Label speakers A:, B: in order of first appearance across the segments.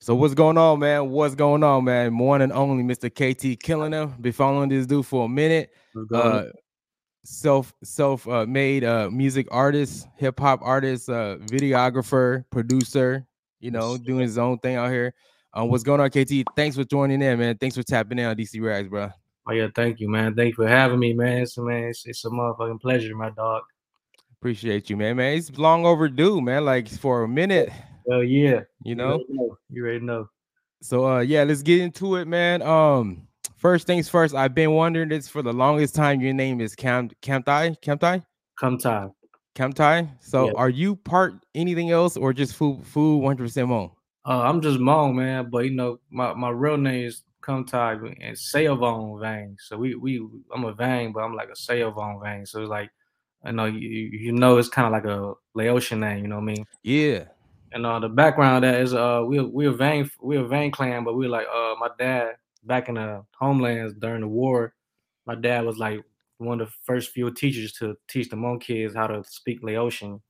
A: So what's going on, man? What's going on, man? One and only Mr. KT killing him. Been following this dude for a minute. Uh, self self uh, made uh, music artist, hip hop artist, uh, videographer, producer. You know, doing his own thing out here. Um, what's going on, KT? Thanks for joining in, man. Thanks for tapping in on DC Rags, bro.
B: Oh yeah, thank you, man. Thank you for having me, man. It's man, it's, it's a motherfucking pleasure, my dog.
A: Appreciate you, man. Man, it's long overdue, man. Like for a minute.
B: Well, yeah.
A: You know?
B: You already know. You already know.
A: So uh yeah, let's get into it, man. Um first things first, I've been wondering this for the longest time. Your name is Cam Camtai? Camtai?
B: Time.
A: Camtai. So
B: Yeah.
A: are you part anything else or just food food 100 percent Hmong?
B: Uh, I'm just Hmong, man, but you know, my, my real name is Kumtai and Sayavon Vang. So we we I'm a Vang, but I'm like a Sayavon Vang. So it's like I know you you know it's kind of like a Laotian name, you know what I mean?
A: Yeah.
B: And uh, the background that is uh we we a Vang we a Vang clan, but we like uh my dad back in the homelands during the war. My dad was like one of the first few teachers to teach the Hmong kids how to speak Laotian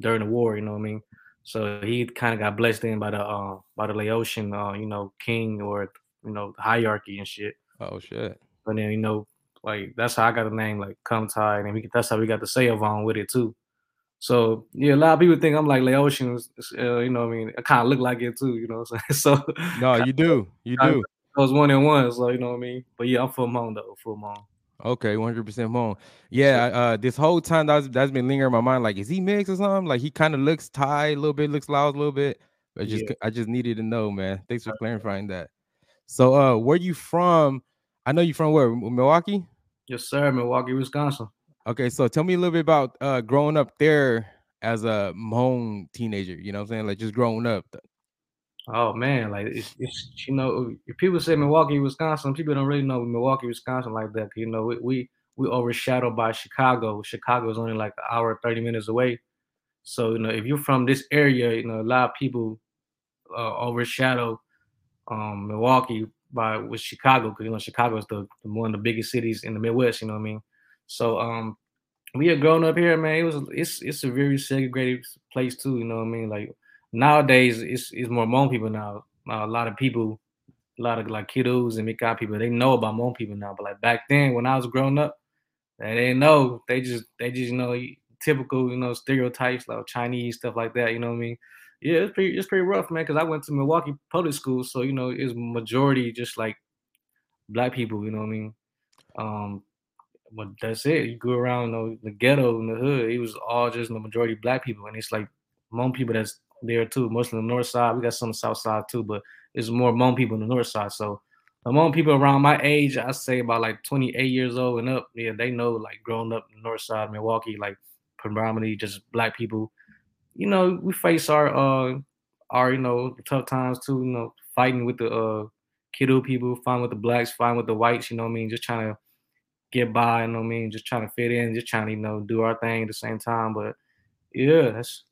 B: during the war. You know what I mean? So he kind of got blessed in by the uh by the Laotian uh you know king or you know hierarchy and shit.
A: Oh shit.
B: But then you know like that's how I got the name like Kumtai, and we that's how we got the Sayavon with it too. So yeah, a lot of people think I'm like Laotian, uh, you know. what I mean, I kind of look like it too, you know. What I'm saying? So
A: No, you do. You
B: I-
A: do.
B: I was one and one, so you know what I mean. But yeah, I'm full Hmong though, full Hmong.
A: Okay, 100 percent Hmong. Yeah, uh this whole time that's that's been lingering in my mind. Like, is he mixed or something? Like he kind of looks Thai a little bit, looks Laos a little bit. But just
B: Yeah.
A: I just needed to know, man. Thanks for clarifying that. So uh where you from? I know you from where? Milwaukee?
B: Yes, sir, Milwaukee, Wisconsin.
A: Okay, so tell me a little bit about uh growing up there as a Hmong teenager. You know what I'm saying? Like just growing up.
B: Oh man, like it's, it's you know, if people say Milwaukee, Wisconsin, people don't really know Milwaukee, Wisconsin like that. You know, we we, we overshadowed by Chicago. Chicago is only like an hour, thirty minutes away. So you know, if you're from this area, you know, a lot of people uh, overshadow um, Milwaukee by with Chicago because you know Chicago is the, the one of the biggest cities in the Midwest. You know what I mean? So um, we had grown up here, man. It was it's it's a very segregated place too. You know what I mean? Like nowadays, it's it's more Hmong people now. Uh, a lot of people, a lot of like kiddos and Mikai people, they know about Hmong people now. But like back then, when I was growing up, they didn't know. They just they just you know typical you know stereotypes like Chinese stuff like that. You know what I mean? Yeah, it's pretty it's pretty rough, man. Because I went to Milwaukee public school, so you know it's majority just like black people. You know what I mean? Um, but that's it. You go around you know, the ghetto in the hood, it was all just the majority black people, and it's like Hmong people that's there too. Mostly on the north side. We got some south side too, but it's more Hmong people on the north side. So the Hmong people around my age, I say about like 28 years old and up, yeah, they know like growing up in the north side of Milwaukee, like predominantly just black people. You know, we face our uh our you know tough times too. You know, fighting with the uh kiddo people, fighting with the blacks, fighting with the whites. You know what I mean? Just trying to get by. You know what I mean? Just trying to fit in, just trying to you know do our thing at the same time. But yeah, that's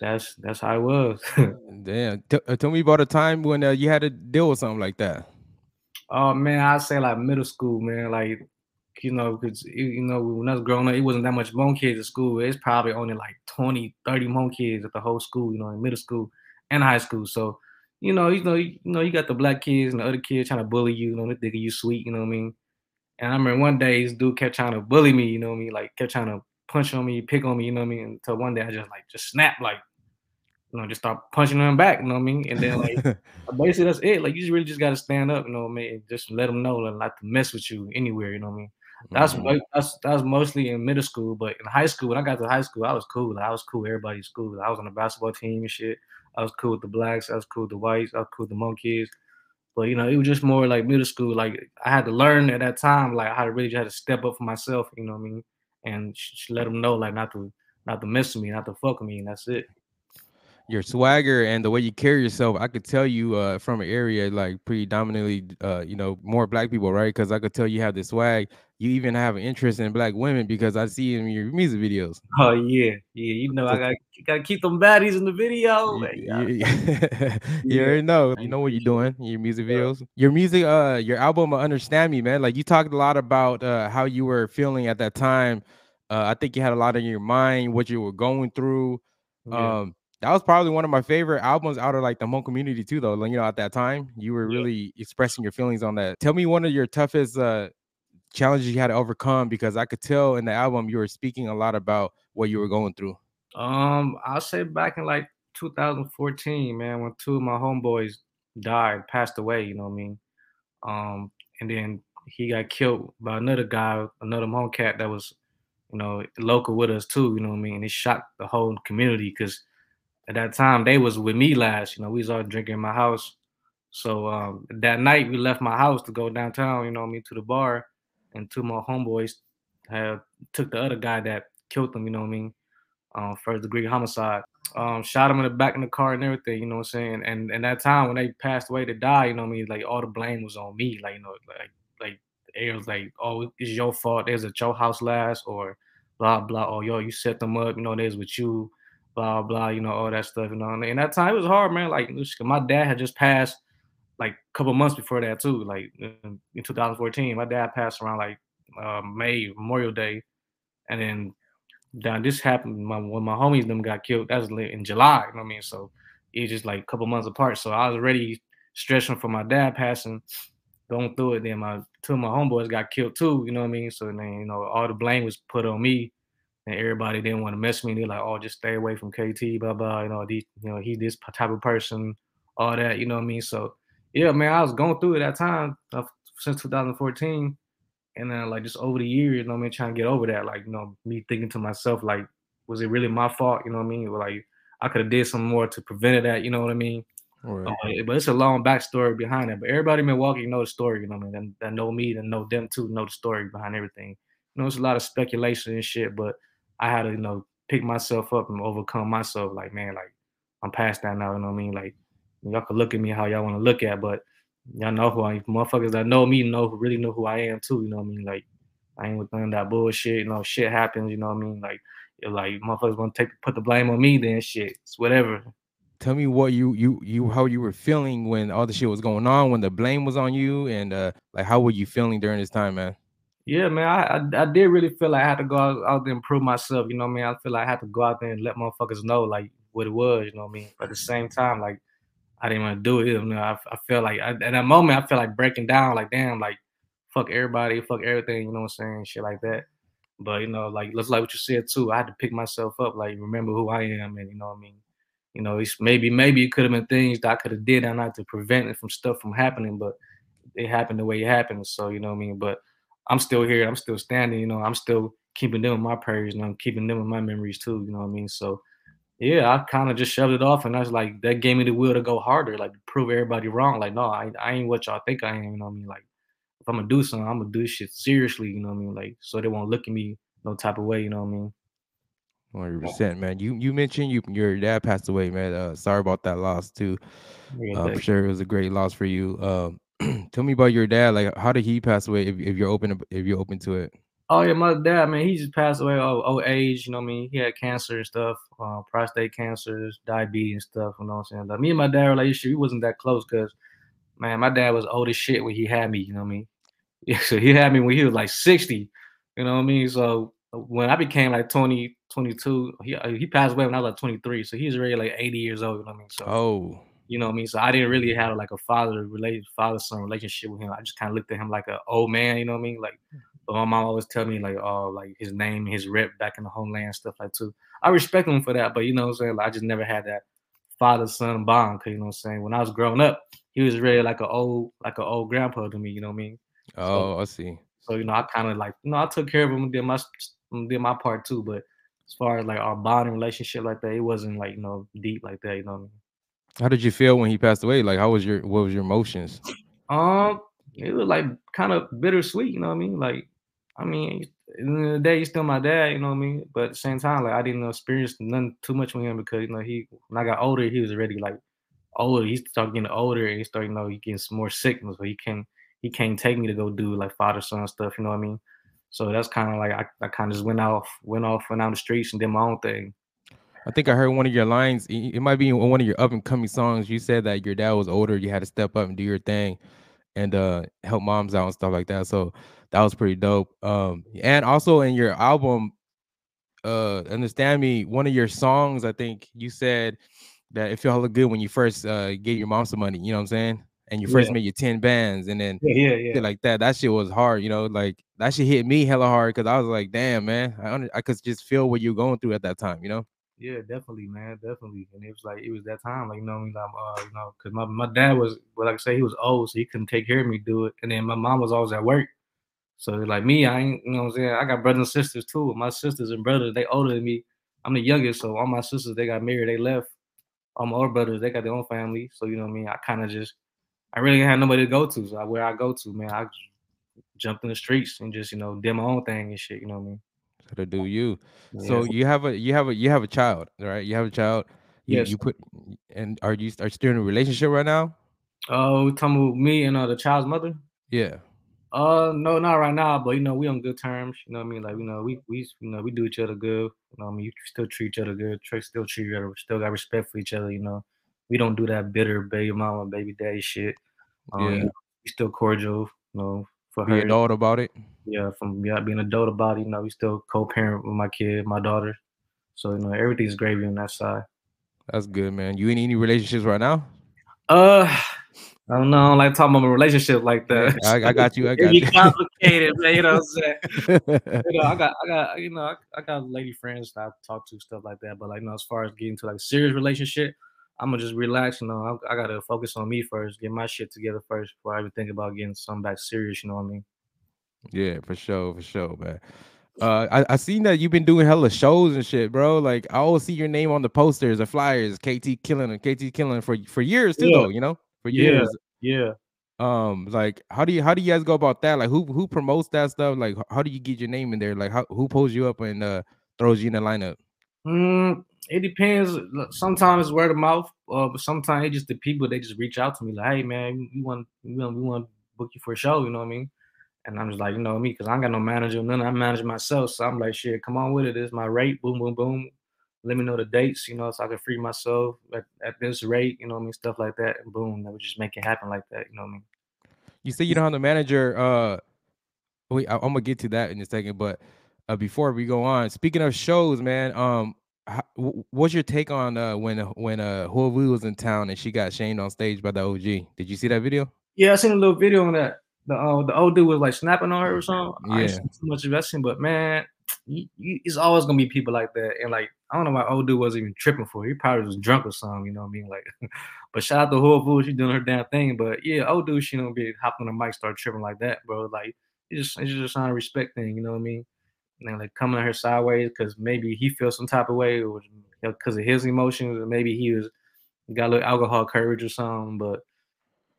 B: that's that's how it was.
A: Damn. T- uh, tell me about a time when uh, you had to deal with something like that.
B: Oh man, I'd say like middle school, man. Like, you know, because you know, when I was growing up, it wasn't that much Hmong kids at school. It's probably only like 20, 30 Hmong kids at the whole school, you know, in middle school and high school. So, you know, you know, you know, you got the black kids and the other kids trying to bully you, you know, they thinking you sweet, you know what I mean? And I remember one day this dude kept trying to bully me, you know what I mean? Like kept trying to punch on me, pick on me, you know what I mean? Until one day I just like just snap like, you know, just start punching them back, you know what I mean? And then like basically that's it. Like you just really just gotta stand up, you know what I mean? and Just let them know like, not to mess with you anywhere, you know what I mean? That's
A: Mhm.
B: mo- that's that's mostly in middle school, but in high school, when I got to high school, I was cool. Like, I was cool with everybody's school. I was on the basketball team and shit. I was cool with the blacks. I was cool with the whites. I was cool with the monkeys. But you know, it was just more like middle school. Like I had to learn at that time, like how to really just had to step up for myself. You know what I mean? And sh- sh- let them know, like not to not to mess with me, not to fuck me, and that's it.
A: your swagger and the way you carry yourself, I could tell you uh, from an area like predominantly, uh, you know, more black people, right? Because I could tell you have the swag. You even have an interest in black women because I see in your music videos.
B: Oh yeah, yeah. You know, I got gotta keep them baddies in the video.
A: You, you, you already know. You know what you're doing. Your music videos. Your music, uh, your album, understand me, man. Like you talked a lot about uh how you were feeling at that time. Uh, I think you had a lot in your mind, what you were going through. Yeah. Um, that was probably one of my favorite albums out of like the Hmong community too, though. Like, you know, at that time, you were really yeah. expressing your feelings on that. Tell me one of your toughest uh challenges you had to overcome because I could tell in the album you were speaking a lot about what you were going through.
B: Um, I'll say back in like 2014, man, when two of my homeboys died, passed away, you know what I mean? Um, and then he got killed by another guy, another Hmong cat that was, you know, local with us too, you know what I mean? And it shocked the whole community because at that time they was with me last, you know, we was all drinking in my house. So um, that night we left my house to go downtown, you know I mean, to the bar and two of my homeboys have took the other guy that killed them, you know what I mean, um, first degree homicide. Um, shot him in the back in the car and everything, you know what I'm saying? And and that time when they passed away to die, you know what I mean, like all the blame was on me, like you know, like like it was like, oh, it's your fault. There's a your house last, or blah blah. Oh, yo, you set them up. You know, there's with you, blah blah. You know, all that stuff. You know, and that time it was hard, man. Like my dad had just passed like a couple months before that too. Like in, in 2014, my dad passed around like uh, May Memorial Day, and then down this happened my, when my homies them got killed. That was in July. You know what I mean? So it was just like a couple months apart. So I was already stressing for my dad passing, going through it. Then my two of my homeboys got killed too. You know what I mean? So then you know all the blame was put on me. And everybody didn't want to mess with me. They're like, "Oh, just stay away from KT." Blah blah. You know, these, you know, he's this type of person. All that. You know what I mean? So yeah, man, I was going through it that time uh, since 2014. And then like just over the years, you know what I mean, trying to get over that. Like, you know, me thinking to myself, like, was it really my fault? You know what I mean? Like I could have did some more to prevent that, you know what I mean? Right. Uh, but it's a long backstory behind it. But everybody in Milwaukee know the story, you know what I mean? That, that know me and know them too, know the story behind everything. You know, it's a lot of speculation and shit, but I had to, you know, pick myself up and overcome myself. Like, man, like I'm past that now, you know what I mean? Like Y'all can look at me how y'all want to look at, but y'all know who I am. Motherfuckers that know me know who really know who I am too. You know what I mean? Like I ain't with none of that bullshit. You know, shit happens. You know what I mean? Like like motherfuckers want to take put the blame on me. Then shit, it's whatever.
A: Tell me what you you you how you were feeling when all the shit was going on, when the blame was on you, and uh like how were you feeling during this time, man?
B: Yeah, man, I, I, I did really feel like I had to go out, out there and prove myself. You know what I mean? I feel like I had to go out there and let motherfuckers know like what it was. You know what I mean? But at the same time, like I didn't want to do it. You know, I, I felt like I, at that moment I felt like breaking down, like damn, like fuck everybody, fuck everything. You know what I'm saying? Shit like that. But you know, like looks like what you said too. I had to pick myself up, like remember who I am, and you know what I mean. You know, it's maybe maybe it could have been things that I could have did and not to prevent it from stuff from happening, but it happened the way it happened. So you know what I mean. But I'm still here. I'm still standing. You know, I'm still keeping them in my prayers, and I'm keeping them in my memories too. You know what I mean. So yeah, I kind of just shoved it off, and I was like, that gave me the will to go harder, like prove everybody wrong. Like, no, I, I ain't what y'all think I am. You know what I mean? Like, if I'm gonna do something, I'm gonna do shit seriously. You know what I mean? Like, so they won't look at me no type of way. You know what I mean?
A: Hundred percent, man. You you mentioned you your dad passed away, man. Uh, sorry about that loss too. uh, I'm sure it was a great loss for you. Uh, tell me about your dad. Like, how did he pass away? If, if you're open, if you're open to it.
B: Oh yeah, my dad, man, he just passed away old, old age. You know what I mean? He had cancer and stuff, uh, prostate cancers, diabetes and stuff. You know what I'm saying? Like me and my dad relationship, we wasn't that close because, man, my dad was old as shit when he had me. You know what I mean? Yeah, so he had me when he was like 60. You know what I mean? So when I became like 20, 22, he uh, he passed away when I was like 23. So he's already like 80 years old. You know what I mean? So
A: oh.
B: You know what I mean? So I didn't really have like a father related father son relationship with him. I just kind of looked at him like an old man. You know what I mean? Like but my mom always tell me like, oh, like his name, his rep back in the homeland, stuff like too. I respect him for that, but you know what I'm saying? Like, I just never had that father son bond. Cause you know what I'm saying? When I was growing up, he was really like an old, like an old grandpa to me. You know what I mean?
A: Oh, so, I see.
B: So you know, I kind of like, you know, I took care of him, did my did my part too. But as far as like our bonding relationship like that, it wasn't like you know deep like that. You know what I mean?
A: How did you feel when he passed away? Like, how was your what was your emotions?
B: Um, it was like kind of bittersweet. You know what I mean? Like I mean, in the, day, he's still my dad, you know what I mean? But at the same time, like I didn't experience nothing too much with him because you know he when I got older, he was already like older. He started getting older and he started, you know, he getting some more sickness, so he can he can't take me to go do like father son stuff, you know what I mean? So that's kind of like I, I kind of just went off, went off, went out the streets and did my own thing.
A: I think I heard one of your lines. It might be one of your up and coming songs. You said that your dad was older. You had to step up and do your thing, and uh, help moms out and stuff like that. So that was pretty dope. Um, and also in your album, uh, understand me. One of your songs, I think you said that it felt good when you first uh gave your mom some money. You know what I'm saying? And you first yeah. made your ten bands, and then
B: yeah, yeah, yeah.
A: like that. That shit was hard. You know, like that shit hit me hella hard because I was like, damn, man, I under- I could just feel what you're going through at that time. You know.
B: Yeah, definitely, man, definitely. And it was like it was that time, like you know, I mean, like, uh, you know, because my, my dad was, well, like I say, he was old, so he couldn't take care of me, do it. And then my mom was always at work, so like me, I ain't, you know, what I'm saying, I got brothers and sisters too. My sisters and brothers, they older than me. I'm the youngest, so all my sisters they got married, they left. All my older brothers, they got their own family, so you know what I mean. I kind of just, I really had nobody to go to. So where I go to, man, I jumped in the streets and just you know did my own thing and shit. You know what I mean
A: to do you. So you have a you have a you have a child, right? You have a child. You, yes. You put and are you are you still in a relationship right now?
B: Oh, uh, talking about me and uh, the child's mother.
A: Yeah.
B: Uh, no, not right now, but you know we on good terms. You know what I mean? Like you know we we you know we do each other good. You know what I mean? You still treat each other good. Still treat each other. Still got respect for each other. You know, we don't do that bitter baby mama, baby daddy shit. Um, yeah. we still cordial. You know,
A: for Be her. adult about it
B: yeah, from yeah, being adult about it, you know, we still co-parent with my kid, my daughter. So, you know, everything's gravy on that side.
A: That's good, man. You in any relationships right now?
B: Uh I don't know. I don't like talking about a relationship like that.
A: Yeah, I, I, got you. I got you.
B: complicated, man. You know what I'm saying? you know, I got, I got, you know, I, I, got lady friends that I talk to, stuff like that. But like, you know, as far as getting to like a serious relationship, I'm gonna just relax. You know, I, I, gotta focus on me first, get my shit together first before I even think about getting something back serious. You know what I mean?
A: Yeah, for sure, for sure, man. Uh, I I seen that you've been doing hella shows and shit, bro. Like I always see your name on the posters or flyers. KT killing and KT killing for for years too, yeah. though. You know, for years.
B: Yeah.
A: Um, like how do you how do you guys go about that? Like who who promotes that stuff? Like how do you get your name in there? Like how who pulls you up and uh throws you in the lineup?
B: Mm, it depends. Sometimes it's word of mouth, uh, but sometimes it's just the people they just reach out to me like, hey man, we want we want we want to book you for a show. You know what I mean? And I'm just like, you know me, because I ain't got no manager, none. I manage myself. So I'm like, shit, come on with it. Is my rate. Boom, boom, boom. Let me know the dates, you know, so I can free myself at, at this rate, you know what I mean? Stuff like that. And boom, that would just make it happen like that, you know what I mean?
A: You say you don't have the manager. Uh wait, I, am gonna get to that in a second, but uh before we go on, speaking of shows, man, um how, what's your take on uh when when uh Huovu was in town and she got shamed on stage by the OG? Did you see that video?
B: Yeah, I seen a little video on that the uh, the old dude was like snapping on her or something. Yeah. I too much investing, but man, you, you, it's always gonna be people like that. And like I don't know why old dude was even tripping for. He probably was drunk or something. You know what I mean? Like, but shout out to Huovu, she doing her damn thing. But yeah, old dude, she don't be hopping on the mic, start tripping like that, bro. Like it's just it's just a respect thing. You know what I mean? And like coming at her sideways because maybe he feels some type of way or because of his emotions, or maybe he was got a little alcohol courage or something. But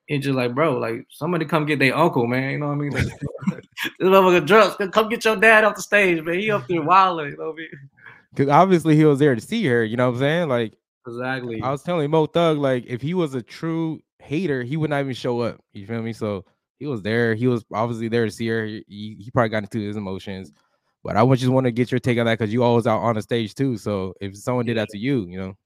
B: it's just like, bro, like somebody come get their uncle, man. You know what I mean? Like, this motherfucker drugs. Come get your dad off the stage, man. He up there wilding. You know what I mean?
A: Because obviously he was there to see her. You know what I'm saying? Like
B: exactly.
A: I was telling Mo Thug, like if he was a true hater, he would not even show up. You feel me? So he was there. He was obviously there to see her. He, he probably got into his emotions. But I just want to get your take on that because you always out on the stage too. So if someone did that to you, you know.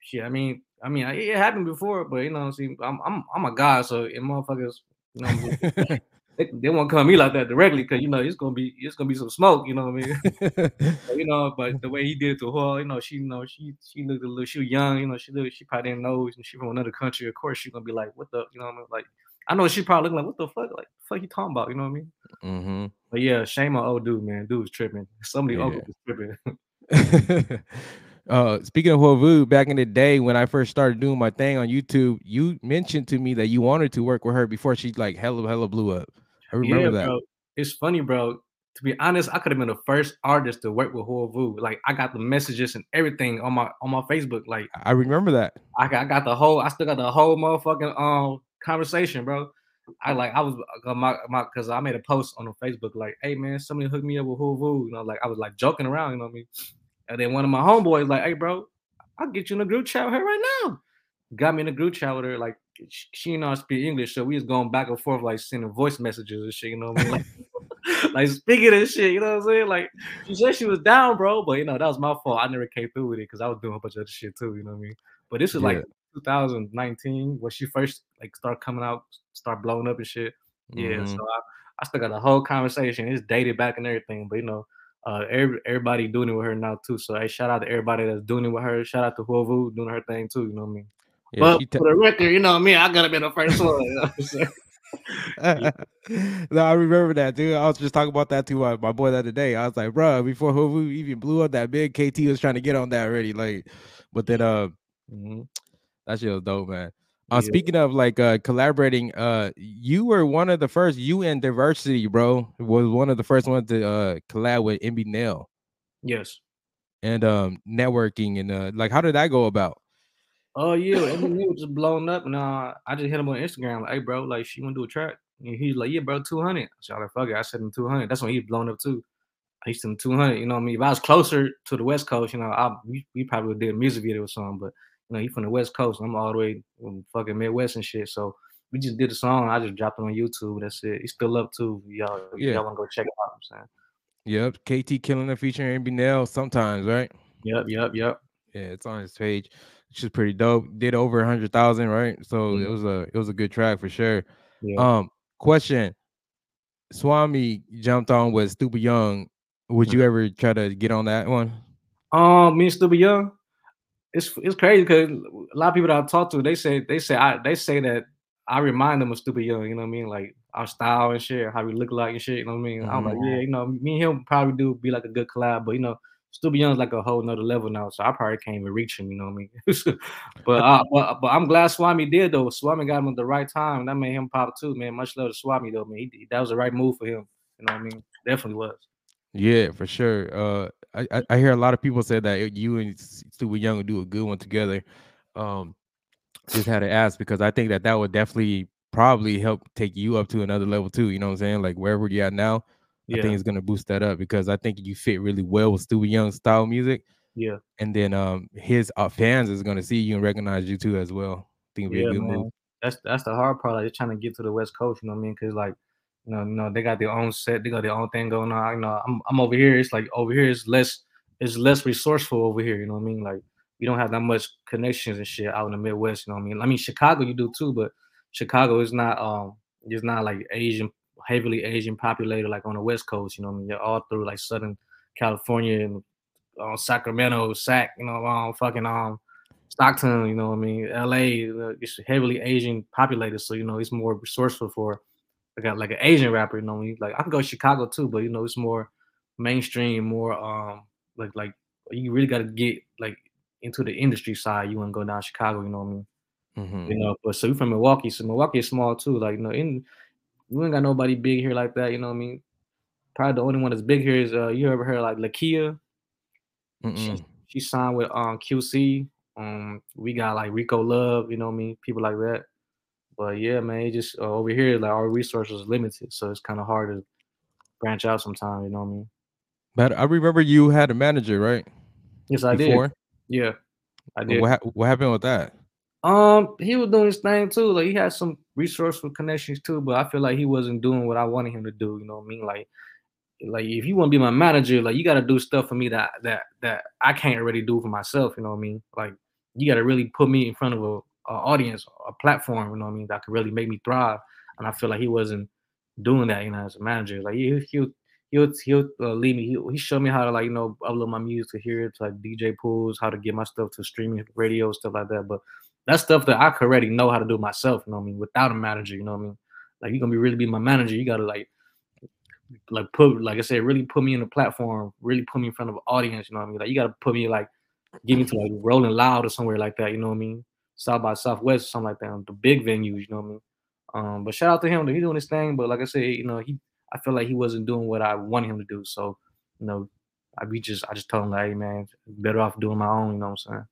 B: Shit, I mean, I mean, it happened before, but you know, see, I'm I'm I'm a guy, so and motherfuckers, you know, they, they won't come me like that directly because you know it's gonna be it's gonna be some smoke, you know what I mean? but, you know, but the way he did it to her, you know, she you know she she looked a little, she was young, you know, she looked, she probably didn't know, and she from another country, of course she's gonna be like, what the, you know, what I mean? like I know she probably looking like, what the fuck, like, fuck you talking about, you know what I mean?
A: Mm-hmm.
B: But yeah, shame on old dude, man, dude was tripping. Somebody yeah. uncle was tripping.
A: Uh, speaking of Huovu, back in the day when I first started doing my thing on YouTube, you mentioned to me that you wanted to work with her before she like hella hella blew up. I remember yeah, that.
B: Bro. It's funny, bro. To be honest, I could have been the first artist to work with Huovu. Like I got the messages and everything on my on my Facebook. Like
A: I remember that.
B: I got, I got the whole. I still got the whole motherfucking um conversation, bro. I like I was uh, my my because I made a post on Facebook like, hey man, somebody hooked me up with Huovu. You know, like I was like joking around. You know what I mean? And then one of my homeboys like, hey, bro, I'll get you in a group chat with her right now. Got me in a group chat with her. Like she, she know I speak English, so we was going back and forth, like sending voice messages and shit. You know what I mean? Like, like speaking of shit, you know what I'm saying? Like she said she was down, bro, but you know that was my fault. I never came through with it because I was doing a bunch of other shit too. You know what I mean? But this was yeah. like 2019 when she first like start coming out, start blowing up and shit. Yeah, mm-hmm. so I, I still got a whole conversation. It's dated back and everything, but you know, uh, every, everybody doing it with her now too. So hey, shout out to everybody that's doing it with her. Shout out to whoever doing her thing too. You know what I mean? Yeah, but t- for the record, you know what I mean. I gotta be the first one. You know
A: no, I remember that, dude. I was just talking about that to my, my boy the other day. I was like, bro, before Hoovu even blew up that big, KT was trying to get on that already. Like, but then uh mm-hmm. That shit was dope, man. Uh, yeah. speaking of like uh collaborating, uh you were one of the first you and diversity, bro, was one of the first ones to uh collab with MB Nel.
B: Yes.
A: And um networking and uh like how did that go about?
B: Oh yeah, MB Nel was just blown up, and uh, I just hit him on Instagram like, "Hey, bro, like she want to do a track?" And he's like, "Yeah, bro, 200." So I like, "Fuck it," I said him 200. That's when he blown up too. I used to 200. You know what I mean? If I was closer to the West Coast, you know, I we, we probably would did a music video or something. But you know, he from the West Coast. I'm all the way from fucking Midwest and shit. So we just did a song. I just dropped it on YouTube. That's it. He's still up too. Y'all, yeah. y'all want to go check it out? I'm saying.
A: Yep, KT killing the featuring MB Nel sometimes, right?
B: Yep, yep, yep.
A: Yeah, it's on his page which is pretty dope. Did over a hundred thousand, right? So it was a it was a good track for sure. Yeah. Um, question: Swami jumped on with Stupid Young. Would you ever try to get on that one?
B: Um, me and Stupid Young. It's it's crazy because a lot of people that I talk to, they say they say I they say that I remind them of Stupid Young. You know what I mean? Like our style and shit, how we look like and shit. You know what I mean? Mm-hmm. I'm like, mm-hmm. yeah, you know, me and him probably do be like a good collab, but you know, Stupid Young's like a whole nother level now, so I probably can't even reach him. You know what I mean? but, uh, but but I'm glad Swami did though. Swami got him at the right time. and That made him pop too, man. Much love to Swami though, man. He, that was the right move for him. You know what I mean? Definitely was.
A: Yeah, for sure. Uh, I, I hear a lot of people say that you and Stupid Young do a good one together. Um, just had to ask because I think that that would definitely probably help take you up to another level too. You know what I'm saying? Like wherever you're at now, yeah. I think it's gonna boost that up because I think you fit really well with Stupid Young style music.
B: Yeah.
A: And then um his uh, fans is gonna see you and recognize you too as well. I think it'd be yeah, a good man. move.
B: That's that's the hard part. Like just trying to get to the West Coast, you know what I mean? Cause like, you know, you know, they got their own set, they got their own thing going on. You know, I'm I'm over here. It's like over here is less it's less resourceful over here, you know what I mean? Like you don't have that much connections and shit out in the Midwest, you know what I mean? I mean Chicago you do too, but Chicago is not um it's not like Asian heavily Asian populated, like on the West Coast. You know, what I mean, you're all through like Southern California and uh, Sacramento, Sac, you know, um, fucking um, Stockton. You know, what I mean, L.A. Uh, it's heavily Asian populated, so you know, it's more resourceful for like like an Asian rapper. You know, I mean, like I can go to Chicago too, but you know, it's more mainstream, more um, like like you really got to get like into the industry side. You want to go down Chicago. You know what I mean? Mm-hmm. You know, but so you from Milwaukee, so Milwaukee is small too. Like you know, in we ain't got nobody big here like that. You know what I mean? Probably the only one that's big here is uh, you ever heard like Lakeyah? She, she, signed with um QC. Um, we got like Rico Love. You know what I mean? People like that. But yeah, man, it just uh, over here like our resources limited, so it's kind of hard to branch out sometimes. You know what I mean?
A: But I remember you had a manager, right?
B: Yes, I Before? did. Yeah, I did.
A: What, what happened with that?
B: Um, he was doing his thing too. Like he had some resourceful connections too, but I feel like he wasn't doing what I wanted him to do. You know what I mean? Like, like if you want to be my manager, like you got to do stuff for me that that that I can't really do for myself. You know what I mean? Like you got to really put me in front of a, audience, a platform. You know what I mean? That could really make me thrive. And I feel like he wasn't doing that. You know, as a manager, like he he'll he'll he'll uh, lead me. He he showed me how to like you know upload my music to hear it to like DJ pools, how to get my stuff to streaming radio stuff like that. But that's stuff that I could already know how to do myself, you know what I mean, without a manager, you know what I mean? Like you're gonna be really be my manager, you gotta like like put like I said, really put me in a platform, really put me in front of an audience, you know what I mean? Like you gotta put me like get me to like Rolling Loud or somewhere like that, you know what I mean? South by Southwest or something like that, on the big venues, you know what I mean? Um, but shout out to him, he's doing his thing. But like I said, you know, he I feel like he wasn't doing what I wanted him to do. So, you know, I we just I just told him like, hey man, better off doing my own, you know what I'm saying?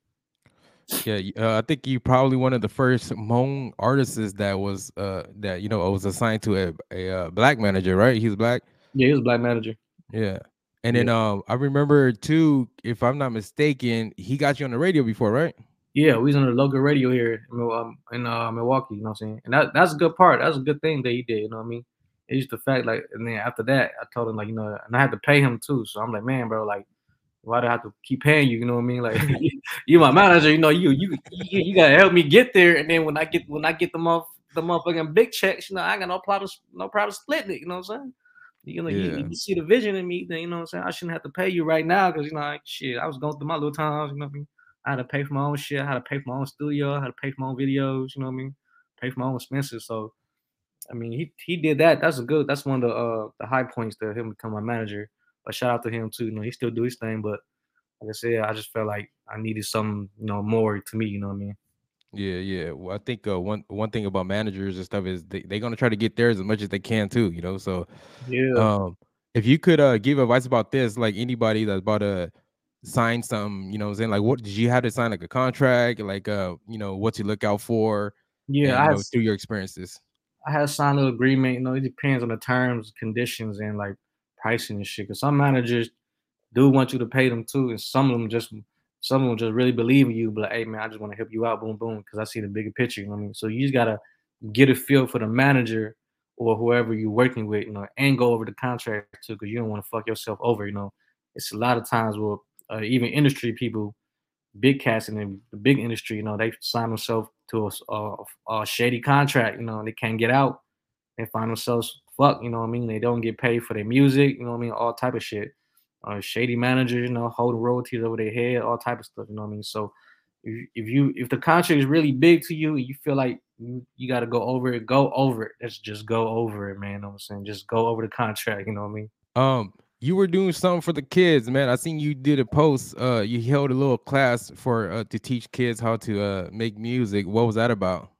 A: Yeah, uh, I think you probably one of the first Hmong artists that was uh that you know was assigned to a, a uh, black manager, right? He's black.
B: Yeah, he was black manager.
A: Yeah, and yeah. then um I remember too, if I'm not mistaken, he got you on the radio before, right?
B: Yeah, we was on the local radio here in, um, in uh, Milwaukee. You know what I'm saying? And that that's a good part. That's a good thing that he did. You know what I mean? it's just the fact like, and then after that, I told him like, you know, and I had to pay him too. So I'm like, man, bro, like, why do I have to keep paying you? You know what I mean? Like, you my manager, you know, you you you, gotta help me get there. And then when I get when I get the month the motherfucking big checks, you know, I got no problem no problem splitting it. You know what I'm saying? You know, yeah. you, you, see the vision in me, then you know what I'm saying. I shouldn't have to pay you right now because you know, like, shit, I was going through my little times. You know what I mean? I had to pay for my own shit. I had to pay for my own studio. I had to pay for my own videos. You know what I mean? Pay for my own expenses. So I mean, he he did that. That's a good. That's one of the uh the high points to him become my manager. But shout out to him too. You know, he still do his thing. But like I said, I just felt like I needed some, you know, more to me. You know what I mean?
A: Yeah, yeah. Well, I think uh, one one thing about managers and stuff is they they're gonna try to get theirs as much as they can too. You know, so
B: yeah.
A: Um, if you could uh give advice about this, like anybody that's about to sign some, you know, I'm saying like, what did you have to sign like a contract, like uh, you know, what to look out for?
B: Yeah,
A: and, you know, through your experiences.
B: I had signed an agreement. You know, it depends on the terms, conditions, and like pricing and shit. Cause some managers do want you to pay them too, and some of them just some of them just really believe in you. But like, hey man, I just want to help you out, boom, boom, because I see the bigger picture. You know what I mean? So you just gotta get a feel for the manager or whoever you're working with, you know, and go over the contract too, because you don't want to fuck yourself over. You know, it's a lot of times where uh, even industry people, big cats in the big industry, you know, they sign themselves to a, a, a, shady contract, you know, and they can't get out. They find themselves fuck, you know what I mean? They don't get paid for their music, you know what I mean? All type of shit. Uh, shady managers, you know, holding royalties over their head, all type of stuff, you know what I mean? So if, if you if the contract is really big to you, you feel like you, you got to go over it, go over it. Let's just go over it, man. You know what I'm saying? Just go over the contract, you know what I mean?
A: Um, you were doing something for the kids, man. I seen you did a post. Uh, you held a little class for uh, to teach kids how to uh make music. What was that about?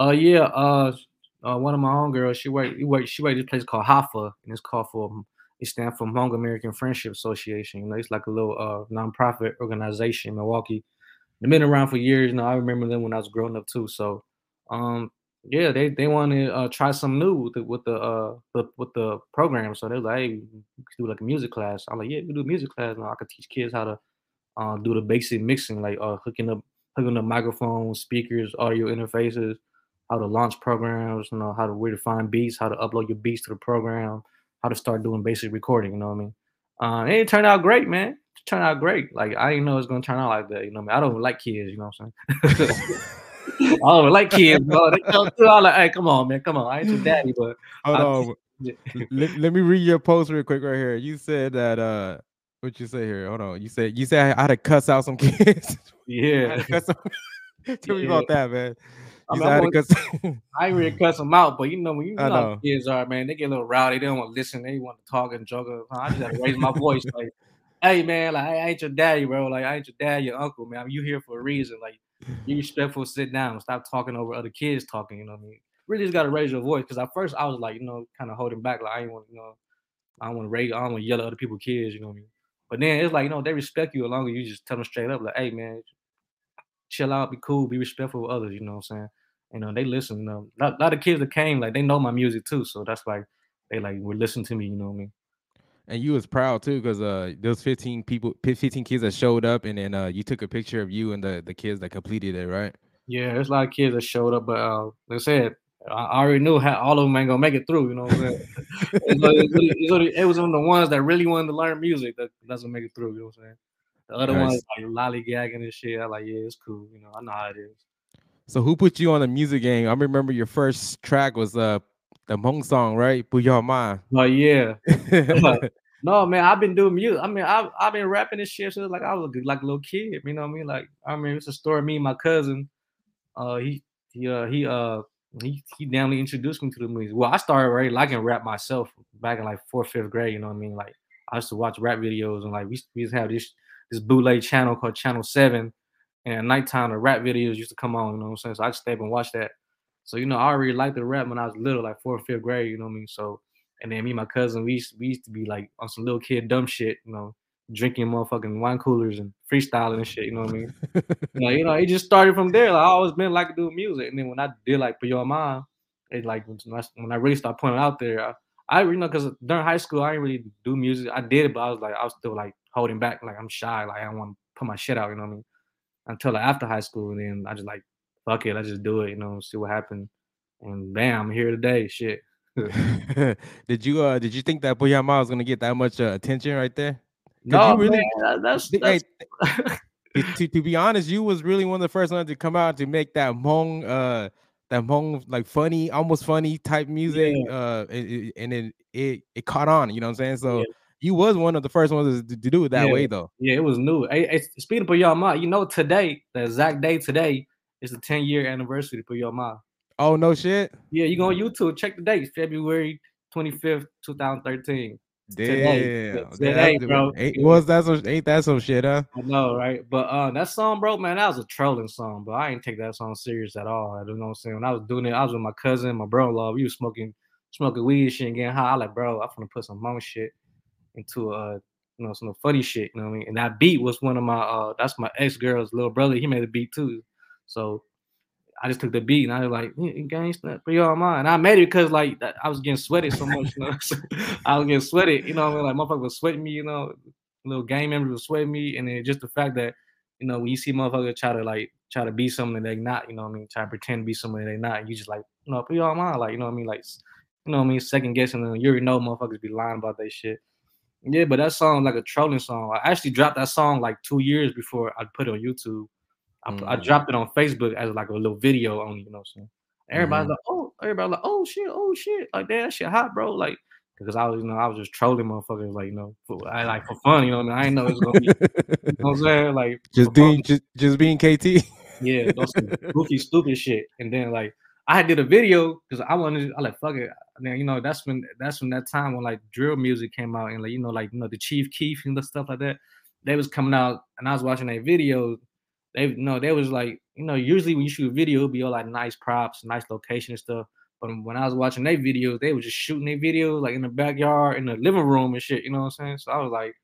B: Uh, yeah. Uh, uh one of my own girls, she worked, she worked this place called HAFA, and it's called for it stands for Hmong American Friendship Association. You know, it's like a little uh nonprofit organization in Milwaukee. They've been around for years. You know, I remember them when I was growing up too. So, um, yeah, they they want to uh, try something new with the with the uh the, with the program. So they're like, hey, do like a music class. I'm like, yeah, we do a music class. I could teach kids how to uh, do the basic mixing, like uh, hooking up hooking up microphones, speakers, audio interfaces, how to launch programs, you know, how to where to find beats, how to upload your beats to the program, how to start doing basic recording. You know what I mean? Uh, it turned out great, man. It turned out great. Like I didn't know it's gonna turn out like that. You know what I mean? I don't like kids. You know what I'm saying? I don't like kids, bro. They come through. I'm like, hey, come on, man, come on. I ain't your daddy, but
A: hold on. let, let me read your post real quick right here. You said that uh what you say here? Hold on. You said you said I had to cuss out some kids.
B: Yeah.
A: Tell yeah. me about that, man.
B: I, mean, I, cuss- I ain't really cuss them out, but you know when you know, know. how kids are, man, they get a little rowdy. They don't want to listen. They want to talk and joke. I just have to raise my voice, like, "Hey, man, like I ain't your daddy, bro. Like I ain't your dad, your uncle, man. You here for a reason. Like be respectful, sit down, stop talking over other kids talking. You know what I mean? Really just gotta raise your voice. Cause at first I was like, you know, kind of holding back, like I ain't want, you know, I don't want to raise, I don't want to yell at other people's kids. You know what I mean? But then it's like, you know, they respect you as long as you just tell them straight up, like, hey man, chill out, be cool, be respectful with others. You know what I'm saying? You know, they listen. You know, a lot, lot of kids that came, like they know my music too, so that's like they like would listen to me. You know what I mean?
A: And you was proud too because uh those 15 people 15 kids that showed up and then uh you took a picture of you and the the kids that completed it right?
B: Yeah there's a lot of kids that showed up but uh like i said i already knew how all of them ain't gonna make it through you know what i'm saying? It, was on the ones that really wanted to learn music that doesn't make it through you know what i'm saying? The other nice. ones like lollygagging and shit i like yeah it's cool you know i know how it is.
A: So who put you on the music game? I remember your first track was uh the Hmong song, right? Put your mind.
B: Oh yeah. no, man, I've been doing music. I mean, I've I've been rapping this shit since like I was a, like a little kid. You know what I mean? Like I mean, it's a story. Me and my cousin, uh, he he uh he uh he he damn introduced me to the music. Well, I started already liking rap myself back in like fourth, fifth grade. You know what I mean? Like I used to watch rap videos and like we, we used to have this this bootleg channel called Channel Seven, and at nighttime the rap videos used to come on. You know what I'm saying? So I just stayed up and watched that. So, you know, I already liked the rap when I was little, like fourth, fifth grade, you know what I mean? So, and then me and my cousin, we used, we used to be like on some little kid dumb shit, you know, drinking motherfucking wine coolers and freestyling and shit, you know what I mean? you, know, you know, it just started from there. Like, I always been like to do music. And then when I did like Put Your Mind, it like when I, when I really started putting out there, I, I you know, because during high school, I didn't really do music. I did it, but I was like, I was still like holding back. Like, I'm shy. Like, I don't want to put my shit out, you know what I mean? Until like, after high school. And then I just like, fuck it, let's just do it, you know, see what happens and bam, I'm here today. Shit.
A: did you uh did you think that Puyama was gonna get that much uh, attention right there?
B: No, really, man, that's, that's...
A: Hey, to, to be honest, you was really one of the first ones to come out to make that Hmong uh that Hmong like funny, almost funny type music. Yeah. Uh and, and it, it it caught on, you know what I'm saying? So yeah. you was one of the first ones to, to do it that
B: yeah.
A: way though.
B: Yeah, it was new. Hey, hey, speaking of Ma, you know today, the exact day today is the 10 year anniversary for your mom.
A: Oh no shit.
B: Yeah, you go on YouTube, check the dates. February 25th, 2013.
A: Damn, today, today bro. Ain't, was that some ain't that some shit, huh?
B: I know, right? But uh that song, bro, man, that was a trolling song, but I ain't take that song serious at all. You know what I'm saying? When I was doing it, I was with my cousin, my brother-in-law, we was smoking smoking weed shit and getting high. I like, bro, I'm gonna put some Hmong shit into uh you know some funny shit, you know what I mean? And that beat was one of my uh that's my ex-girl's little brother, he made a beat too. So I just took the beat and I was like, gangsta, y'all mine. And I made it because like I was getting sweated so much, you know. I was getting sweated, you know. I mean? Like motherfuckers was sweating me, you know. Little gang members was sweating me, and then just the fact that you know when you see motherfuckers try to like try to be something they not, you know. what I mean, try to pretend to be something they not. You just like, you know, y'all mine, like you know what I mean, like you know what I mean, second guessing. And you already know motherfuckers be lying about that shit. Yeah, but that song like a trolling song. I actually dropped that song like two years before I put it on YouTube. I, mm-hmm. I, dropped it on Facebook as like a little video only, you know what I'm saying? Everybody's mm-hmm. like, oh, everybody like, oh shit, oh shit, like that shit hot, bro. Like, because I was, you know, I was just trolling motherfuckers, like, you know, for, I like for fun, you know what I mean? I didn't know it was gonna be, you know what I'm saying? Like,
A: just being, just, just being KT.
B: yeah, those goofy, stupid shit. And then like, I did a video because I wanted, I like, fuck it. Now you know, that's when, that's when that time when like drill music came out and like, you know, like, you know, the Chief Keef and the stuff like that, they was coming out and I was watching that video they no, they was like, you know, usually when you shoot a video, it'll be all like nice props, nice location and stuff. But when I was watching their videos, they were just shooting their videos like in the backyard, in the living room and shit. You know what I'm saying? So I was like,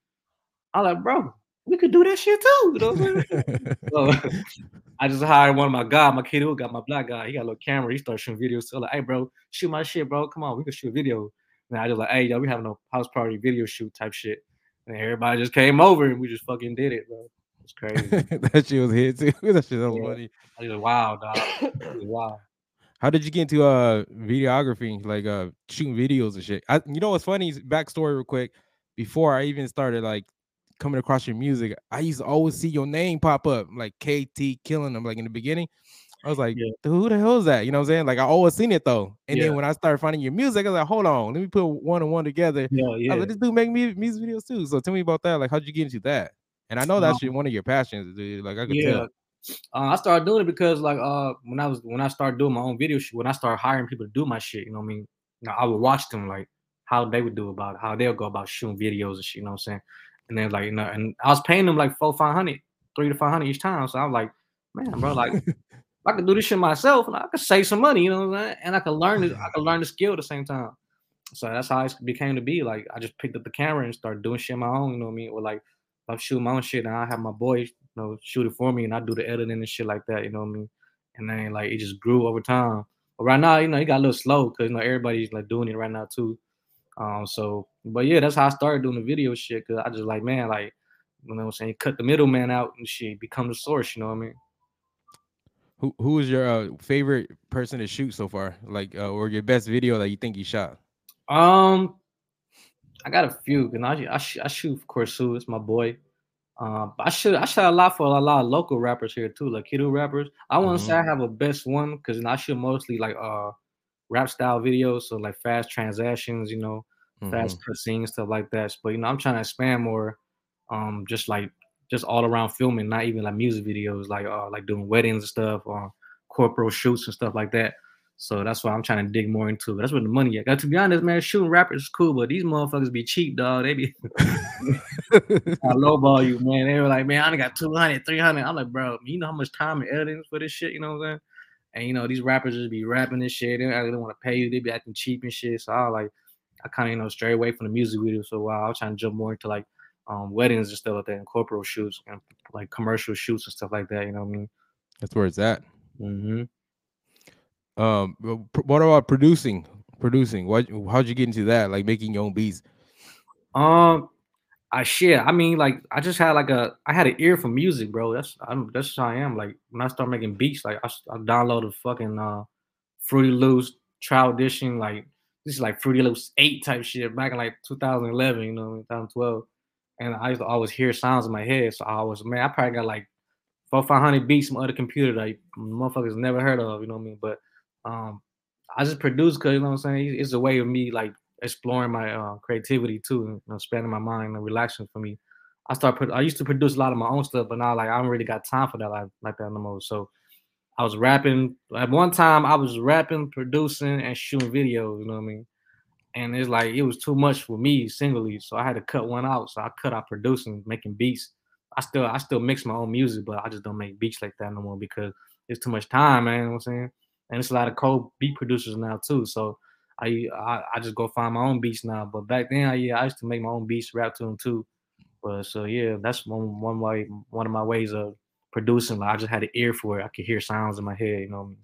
B: I was like, bro, we could do that shit too. You know what I'm saying? so I just hired one of my guys, my kid who got my black guy. He got a little camera. He started shooting videos. So like, hey, bro, shoot my shit, bro. Come on, we can shoot a video. And I just like, hey, yo, we having a house party video shoot type shit. And everybody just came over and we just fucking did it, bro. It's crazy. that
A: shit was hit too. that shit was yeah. funny.
B: Was wow, dog. wow.
A: How did you get into uh videography, like uh shooting videos and shit? I, you know what's funny? Backstory, real quick. Before I even started like coming across your music, I used to always see your name pop up, like KT killing them. Like in the beginning, I was like, yeah. who the hell is that? You know what I'm saying? Like I always seen it though. And yeah. then when I started finding your music, I was like, hold on, let me put one and one together. Yeah, yeah. I was like, this dude make me music videos too. So tell me about that. Like, how'd you get into that? And I know that's um, one of your passions, dude. Like I could yeah. tell.
B: Uh, I started doing it because like uh when I was when I started doing my own video shoot, when I started hiring people to do my shit, you know what I mean? I would watch them like how they would do about it, how they'll go about shooting videos and shit, you know what I'm saying? And then like, you know, and I was paying them like four, five hundred, three to five hundred each time. So I was like, man, bro, like I could do this shit myself and I could save some money, you know what I'm saying? And I could learn it, I could learn the skill at the same time. So that's how it became to be. Like I just picked up the camera and started doing shit my own, you know what I mean? Or like I'm shooting my own shit and I have my boys, you know, shoot it for me and I do the editing and shit like that, you know what I mean? And then like it just grew over time. But right now, you know, it got a little slow because you know everybody's like doing it right now too. Um, so but yeah, that's how I started doing the video shit because I just like, man, like you know what I'm saying, cut the middleman out and shit, become the source, you know what I mean?
A: Who who is your uh, favorite person to shoot so far? Like uh, or your best video that you think you shot?
B: Um I got a few, and I I, I shoot for Corsu. It's my boy. Um, I should I shot a lot for a lot of local rappers here too, like Kido rappers. I want to mm-hmm. say I have a best one because I shoot mostly like uh rap style videos, so like fast transactions, you know, mm-hmm. fast cutscenes, stuff like that. But you know, I'm trying to expand more, um, just like just all around filming, not even like music videos, like uh like doing weddings and stuff, or corporate shoots and stuff like that. So that's why I'm trying to dig more into it. That's where the money at. to be honest, man, shooting rappers is cool, but these motherfuckers be cheap, dog. They be I lowball you, man. They were like, man, I only got 200, 300. I'm like, bro, you know how much time and editing for this shit, you know what I'm saying? And you know, these rappers just be rapping this shit. They don't want to pay you. They be acting cheap and shit. So I like, I kind of, you know, stray away from the music video. So while I was trying to jump more into like um, weddings and stuff like that and corporate shoots and like commercial shoots and stuff like that. You know what I mean?
A: That's where it's at.
B: Mm-hmm.
A: Um, what about producing? Producing. What? How'd you get into that? Like making your own beats?
B: Um, I shit. I mean, like I just had like a I had an ear for music, bro. That's I'm that's how I am. Like when I start making beats, like I, I downloaded fucking uh Fruity Loops, Trial Edition, like this is like Fruity Loops 8 type shit back in like 2011, you know, 2012. And I used to always hear sounds in my head. So I was, man, I probably got like four, 500 beats from other computer that motherfuckers never heard of, you know what I mean? But um, I just produce because, you know what I'm saying? It's a way of me like exploring my uh, creativity too, and you know, expanding my mind and relaxing for me. I start, I used to produce a lot of my own stuff, but now like I don't really got time for that like, like that no more. So I was rapping. At one time, I was rapping, producing, and shooting videos. You know what I mean? And it's like it was too much for me singly, so I had to cut one out. So I cut out producing, making beats. I still I still mix my own music, but I just don't make beats like that no more because it's too much time, man. You know what I'm saying? And it's a lot of co beat producers now too. So I, I, I just go find my own beats now. But back then, I, yeah, I used to make my own beats, rap to them too. But so yeah, that's one one way one of my ways of producing. Like I just had an ear for it. I could hear sounds in my head. You know.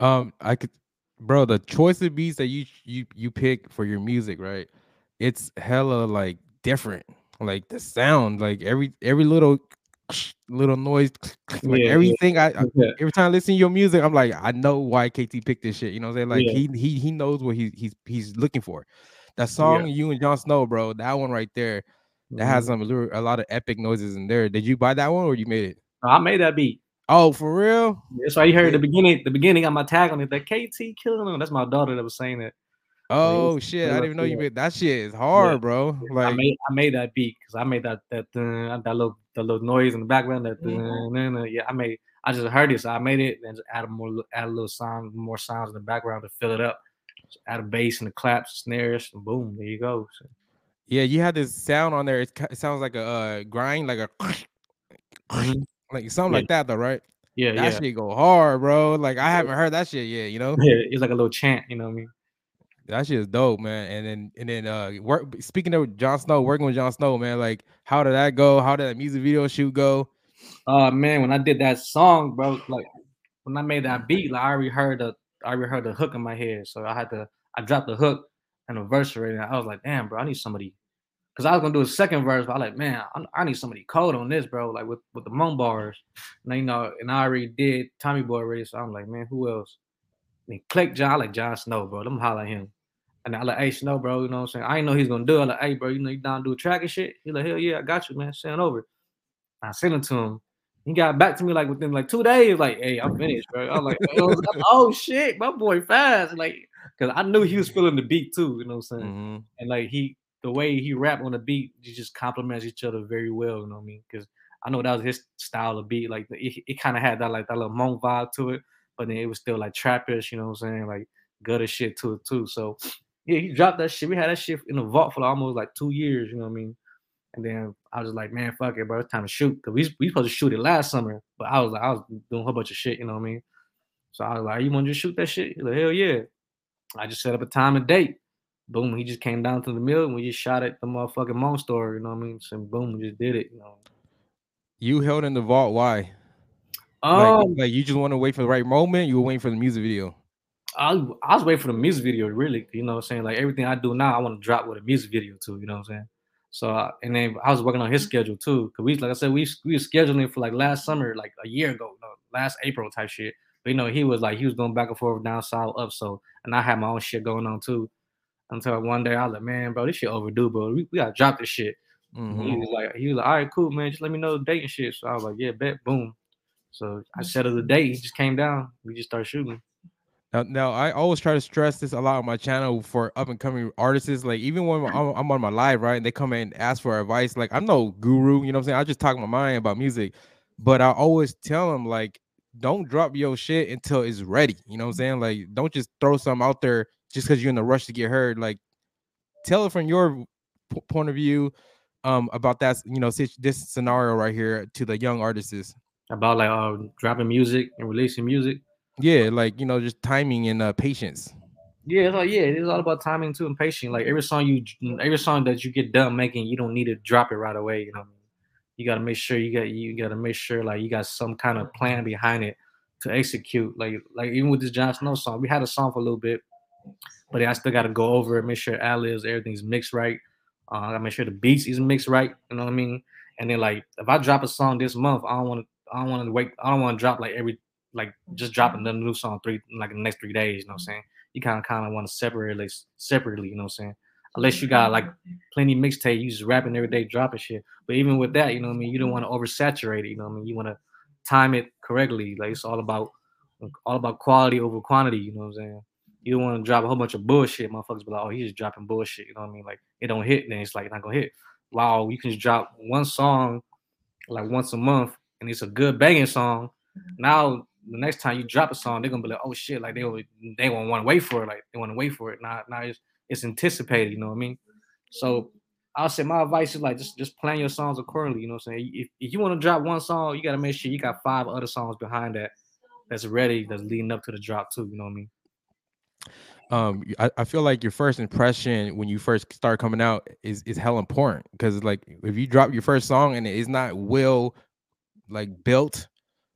A: Um, I could, bro. The choice of beats that you you you pick for your music, right? It's hella like different. Like the sound, like every every little little noise, like yeah, everything. Yeah. I, I, every time I listen to your music, I'm like, I know why KT picked this shit. You know what I'm saying? Like yeah. he he he knows what he he's he's looking for. That song, you and Jon Snow, bro. That one right there, that mm-hmm. has some a lot of epic noises in there. Did you buy that one or you made it?
B: I made that beat.
A: Oh, for real?
B: That's why you heard the beginning. The beginning got my tag on it. That KT killing them. That's my daughter that was saying it.
A: Oh shit! I didn't even know you made that. Shit is hard, yeah. bro. Like
B: I made, I made that beat because I made that that uh, that little the little noise in the background. That mm-hmm. uh, yeah, I made. I just heard it, so I made it and just add more, add a little sound, more sounds in the background to fill it up. Just add a bass and the claps, snares, and boom, there you go. So.
A: Yeah, you had this sound on there. It, it sounds like a uh, grind, like a mm-hmm. like something yeah. like that, though, right?
B: Yeah,
A: that
B: yeah.
A: shit go hard, bro. Like I haven't heard that shit yet. You know?
B: Yeah, it's like a little chant. You know what I mean?
A: That shit is dope, man. And then and then uh work speaking of Jon Snow, working with Jon Snow, man, like how did that go? How did that music video shoot go?
B: Uh man, when I did that song, bro, like when I made that beat, like I already heard the I already heard the hook in my head. So I had to I dropped the hook and the verse already. I was like, damn, bro, I need somebody because I was gonna do a second verse, but I like, man, I, I, need somebody code on this, bro, like with with the Hmong bars. And you know, and I already did Tommy Boy already, so I'm like, man, who else? And click John, I like Jon Snow, bro. Let me holler at him. And I like, hey, Snow, bro, you know what I'm saying? I didn't know he's gonna do it. like, hey, bro, you know you down to do a track and shit? He's like, hell yeah, I got you, man. Send over. I sent it to him. He got back to me like within like two days, like, hey, I'm finished, bro. I'm like, oh shit, my boy fast. Like, cause I knew he was feeling the beat too, you know what I'm saying? Mm-hmm. And like he the way he rap on the beat, he just complements each other very well, you know what I mean? Because I know that was his style of beat. Like it, it kind of had that like that little Hmong vibe to it, but then it was still like trappish, you know what I'm saying? Like gutter shit to it too. So yeah, he dropped that shit. We had that shit in the vault for almost like two years, you know what I mean? And then I was just like, man, fuck it, bro. It's time to shoot. Cause we we supposed to shoot it last summer, but I was like, I was doing a whole bunch of shit, you know what I mean? So I was like, you want to just shoot that shit? He's like, hell yeah. I just set up a time and date. Boom, he just came down to the mill and we just shot at the motherfucking Hmong store, you know what I mean? So boom, we just did it, you know.
A: You held in the vault, why? Um, like, like you just want to wait for the right moment, you were waiting for the music video.
B: I, I was waiting for the music video, really. You know what I'm saying? Like everything I do now, I want to drop with a music video too. You know what I'm saying? So uh, and then I was working on his schedule too, cause we like I said we we were scheduling for like last summer, like a year ago, no, last April type shit. But you know he was like he was going back and forth down south up, so and I had my own shit going on too. Until one day I was like, man, bro, this shit overdue, bro. We, we gotta drop this shit. Mm-hmm. He was like, he was like, all right, cool, man. Just let me know the date and shit. So I was like, yeah, bet, boom. So I set up the date. He just came down. We just started shooting.
A: Now, now, I always try to stress this a lot on my channel for up and coming artists. Like even when I'm, I'm, on my live, right, and they come in and ask for advice. Like I'm no guru, you know what I'm saying? I just talk my mind about music, but I always tell them like, don't drop your shit until it's ready. You know what I'm saying? Like don't just throw something out there just because you're in a rush to get heard. Like tell it from your p- point of view um about that. You know, this scenario right here to the young artists
B: about like uh, dropping music and releasing music.
A: Yeah, like you know, just timing and uh, patience.
B: Yeah, it's like yeah, it's all about timing too and patience. Like every song you, every song that you get done making, you don't need to drop it right away. You know, you got to make sure you got you got to make sure like you got some kind of plan behind it to execute. Like like even with this Jon Snow song, we had a song for a little bit, but I still got to go over it, make sure ad libs, everything's mixed right. Uh, I gotta make sure the beats is mixed right. You know what I mean? And then like if I drop a song this month, I don't want to. I don't want to wait. I don't want to drop like every like just dropping the new song three like the next three days. You know what I'm mm-hmm. saying? you kind of kind of want to separate like separately, you know what I'm saying? Unless you got like mm-hmm. plenty mixtape, you just rapping every day, dropping shit. But even with that, you know what I mean, you don't want to mm-hmm. oversaturate it, you know what I mean? You want to time it correctly. Like it's all about all about quality over quantity, you know what I'm saying? You don't want to drop a whole bunch of bullshit. Motherfuckers be like, oh, he's just dropping bullshit. You know what I mean? Like it don't hit, then it's like not gonna hit. Wow, you can just drop one song like once a month, and it's a good banging song. Now the next time you drop a song, they're gonna be like, oh shit, like they they won't want to wait for it, like they want to wait for it. Now, now it's it's anticipated. You know what I mean? So I'll say my advice is like just just plan your songs accordingly. You know what I'm saying? If, if you want to drop one song, you got to make sure you got five other songs behind that that's ready, that's leading up to the drop too. You know what I mean?
A: um I, I feel like your first impression when you first start coming out is is hell important because like if you drop your first song and it's not well like built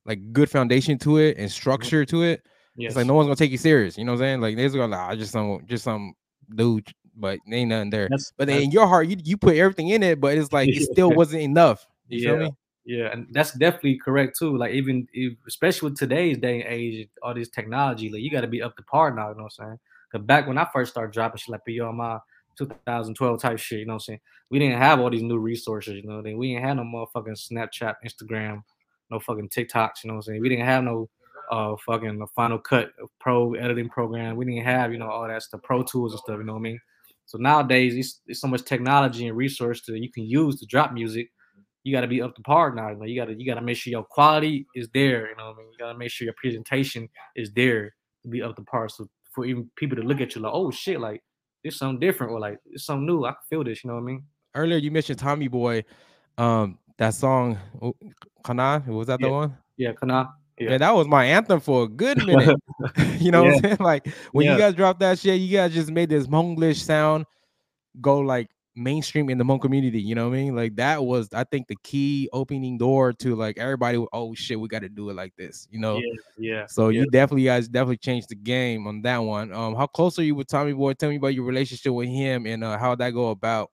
A: like good foundation to it and mm-hmm. structure to it yes. it's like no one's gonna take you serious you know what i'm saying like they're gonna like, I just some just some dude but ain't nothing there that's, but then in your heart you, you put everything in it but it's like it still wasn't enough you
B: yeah. feel me yeah, and that's definitely correct too. Like even if, especially with today's day and age, all this technology, like you got to be up to par now. You know what I'm saying? Cause back when I first started dropping shit like yo my 2012 type shit, you know what I'm saying? We didn't have all these new resources, you know. Then we didn't have no motherfucking Snapchat, Instagram, no fucking TikToks, you know what I'm saying? We didn't have no uh fucking Final Cut Pro editing program. We didn't have, you know, all that stuff, Pro Tools and stuff, you know what I mean? So nowadays, it's, it's so much technology and resource that you can use to drop music. You got to be up to par now. You, know, you got to you got to make sure your quality is there. You know what I mean? You got to make sure your presentation is there to be up to par. So for even people to look at you like, oh shit, like it's something different or like it's something new. I can feel this, you know what I mean?
A: Earlier you mentioned Tommy Boy, um, that song Kana, was that
B: yeah.
A: the one?
B: Yeah, Kana.
A: Yeah. yeah. that was my anthem for a good minute. you know yeah. what I'm saying? Like when you guys dropped that shit, you guys just made this Hmonglish sound go like mainstream in the Hmong community. You know what I mean? Like that was, I think, the key opening door to like everybody. Oh shit, we got to do it like this. You know?
B: Yeah. yeah
A: so
B: yeah.
A: you definitely guys definitely changed the game on that one. Um, how close are you with Tommy Boy? Tell me about your relationship with him and uh, how that go about.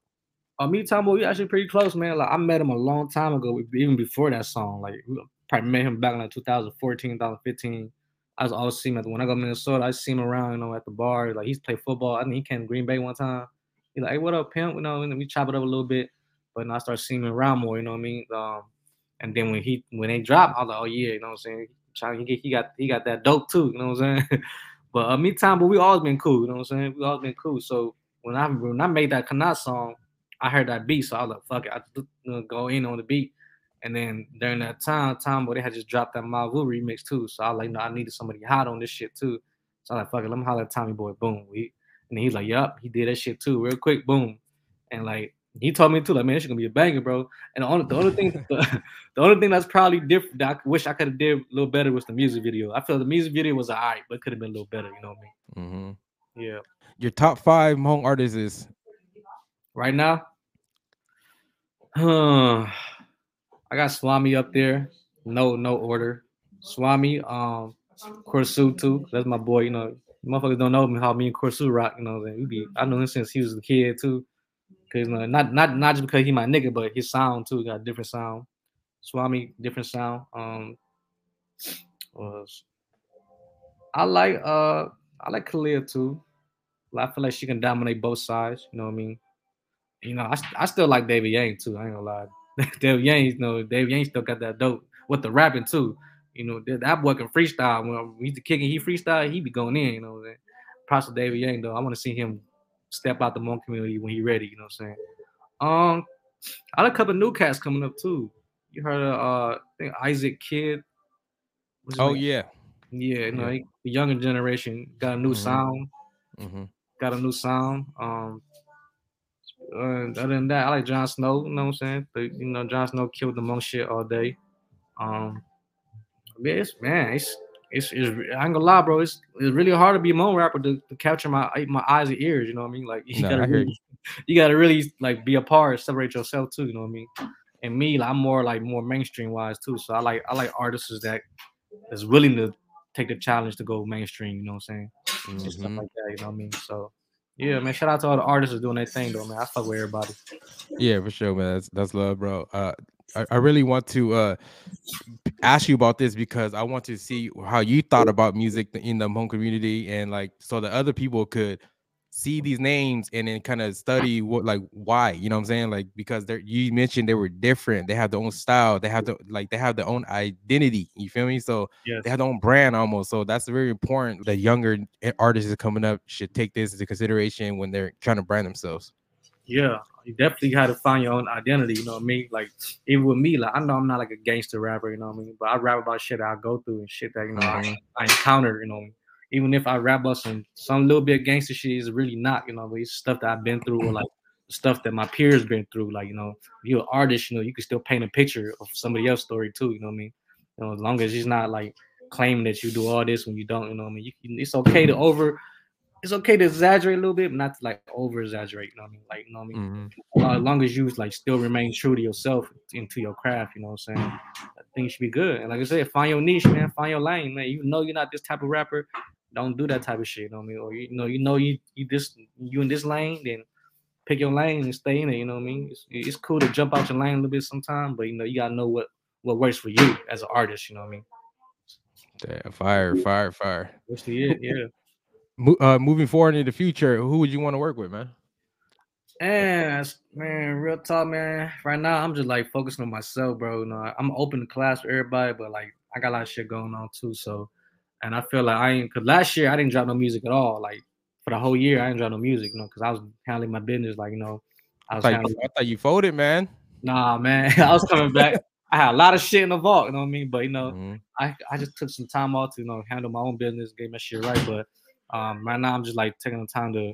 B: Uh, me, Tommy Boy, we actually pretty close, man. Like I met him a long time ago, even before that song. Like we probably met him back in like 2014, 2015. I was always seeing him when I go to Minnesota. I see him around, you know, at the bar. Like he's played football. I think he came to Green Bay one time. He's like, hey, what up, pimp? You know, and we chop it up a little bit. But then I start seeing him around more, you know what I mean? Um, and then when he when they drop, I was like, oh yeah, you know what I'm saying? Trying to get he got he got that dope too, you know what I'm saying? but uh, me time, but we always been cool, you know what I'm saying? We always been cool. So when I when I made that Kanat song, I heard that beat, so I was like, fuck it, I go in on the beat. And then during that time, where they had just dropped that Mavu remix too. So I was like, no, I needed somebody hot on this shit too. So I was like, fuck it, let me holler at Tommy Boy. Boom. We and he's like, "Yup, he did that shit too, real quick, boom." And like he told me too, like, "Man, it's gonna be a banger, bro." And the only the only thing the, the only thing that's probably different that I wish I could have did a little better was the music video. I feel the music video was alright, but could have been a little better. You know what I mean? Mm-hmm. Yeah.
A: Your top five Hmong artists is
B: right now. Huh. I got Swami up there. No, no order. Swami, um, Corsu too. That's my boy. You know, motherfuckers don't know how me and Corsu rock. You know, we be I know him since he was a kid too. Cause you know, not not not just because he my nigga, but his sound too got different sound. Swami different sound. Um, was I like uh I like Khalil too. I feel like she can dominate both sides. You know what I mean? You know, I, I still like David Yang too. I ain't gonna lie. David Yang, you know, David Yang still got that dope with the rapping too. You know, that boy can freestyle. When he's the kicking, he freestyle, he be going in, you know what I'm saying? Props to David Yang, though. I want to see him step out the Hmong community when he ready, you know what I'm saying? Um, I like a couple new cats coming up too. You heard of uh I think Isaac Kid.
A: Oh name? yeah.
B: Yeah, you know, yeah. the younger generation got a new mm-hmm. sound. Mm-hmm. Got a new sound. Um uh, other than that, I like Jon Snow, you know what I'm saying? The, you know, Jon Snow killed the Hmong shit all day. Um yeah, it's man, it's it's, it's I ain't gonna lie, bro. It's it's really hard to be a Hmong rapper to, to capture my my eyes and ears. You know what I mean? Like you no, gotta really, you. you. gotta really like be a part, separate yourself too. You know what I mean? And me, like, I'm more like more mainstream wise too. So I like I like artists that is willing to take the challenge to go mainstream. You know what I'm saying? Mm-hmm. Stuff like that. You know what I mean? So yeah, man. Shout out to all the artists doing their thing though, man. I fuck with everybody.
A: Yeah, for sure, man. That's that's love, bro. Uh, I, I really want to uh ask you about this because I want to see how you thought about music in the Hmong community and like so that other people could see these names and then kind of study what like why you know what i'm saying? Like because they're you mentioned they were different. They have their own style. They have the like they have their own identity you feel me? So yes. they have their own brand almost. So that's very important that younger artists coming up should take this into consideration when they're trying to brand themselves.
B: Yeah you definitely got to find your own identity you know what i mean? Like even with me like i know i'm not like a gangster rapper you know what i mean? But i rap about shit that i go through and shit that you know mm-hmm. I, I encounter you know even if I rap about some some little bit of gangster shit, is really not, you know, but it's stuff that I've been through or like stuff that my peers been through. Like, you know, you're an artist, you know, you can still paint a picture of somebody else's story too, you know what I mean? You know, as long as he's not like claiming that you do all this when you don't, you know what I mean? You, it's okay to over it's okay to exaggerate a little bit, but not to like over exaggerate, you know what I mean? Like, you know what I mean? Mm-hmm. Uh, as long as you like still remain true to yourself and to your craft, you know what I'm saying? Things should be good. And like I said, find your niche, man. Find your lane, man. You know you're not this type of rapper don't do that type of shit. You know what I mean? Or you, know, you know you you this you in this lane, then pick your lane and stay in it. You know what I mean? It's, it's cool to jump out your lane a little bit sometimes, but you know you gotta know what what works for you as an artist. You know what I mean?
A: Damn, fire, fire, fire.
B: That's it, yeah.
A: Uh, moving forward in the future, who would you want to work with, man?
B: And man, real talk, man. Right now, I'm just like focusing on myself, bro. You know, I'm open to class for everybody, but like I got a lot of shit going on too. So and I feel like I ain't cause last year I didn't drop no music at all. Like for the whole year I didn't drop no music, you know, because I was handling my business. Like, you know,
A: I was I thought, handling- I thought you folded, man.
B: Nah, man. I was coming back. I had a lot of shit in the vault, you know what I mean? But you know, mm-hmm. I, I just took some time off to, you know, handle my own business, get my shit right. But um right now I'm just like taking the time to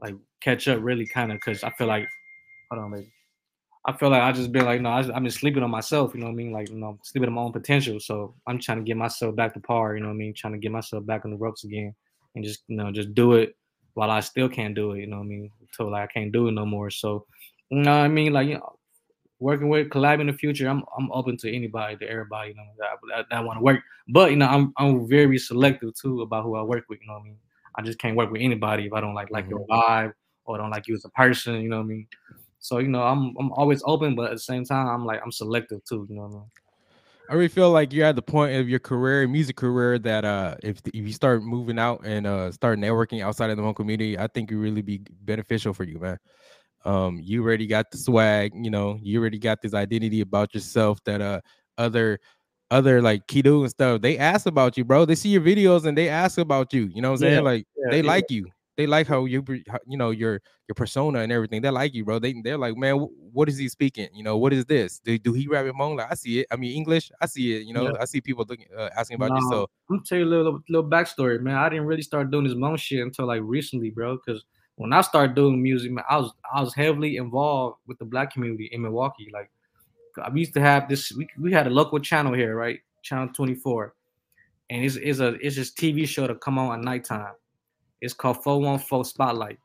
B: like catch up really kind of because I feel like hold on, baby. I feel like I just been like, no, I have been sleeping on myself, you know what I mean? Like, you know, sleeping on my own potential. So I'm trying to get myself back to par, you know what I mean? Trying to get myself back on the ropes again and just, you know, just do it while I still can't do it, you know what I mean? Until like I can't do it no more. So, you know what I mean? Like, you know, working with collab in the future, I'm I'm open to anybody, to everybody, you know, that, that, that want to work. But, you know, I'm I'm very selective too about who I work with, you know what I mean? I just can't work with anybody if I don't like like mm-hmm. your vibe or don't like you as a person, you know what I mean? So you know, I'm I'm always open, but at the same time, I'm like I'm selective too. You know what I mean?
A: I really feel like you're at the point of your career, music career, that uh, if if you start moving out and uh, start networking outside of the Hmong community, I think it really be beneficial for you, man. Um, you already got the swag, you know, you already got this identity about yourself that uh other other like Kido and stuff, they ask about you, bro. They see your videos and they ask about you. You know what I'm saying? like yeah, they yeah. like you they like how you you know your your persona and everything. They like you, bro. They they're like, man, what is he speaking? You know, what is this? Do, do he rap Hmong? Like I see it. I mean English. I see it. You know, yeah. I see people looking uh, asking about no, you. So
B: I'm tell you a little little backstory, man. I didn't really start doing this Hmong shit until like recently, bro. Because when I started doing music, man, I was I was heavily involved with the black community in Milwaukee. Like I used to have this. We, we had a local channel here, right? Channel 24, and it's, it's a it's just TV show to come on at nighttime it's called 414 Spotlight.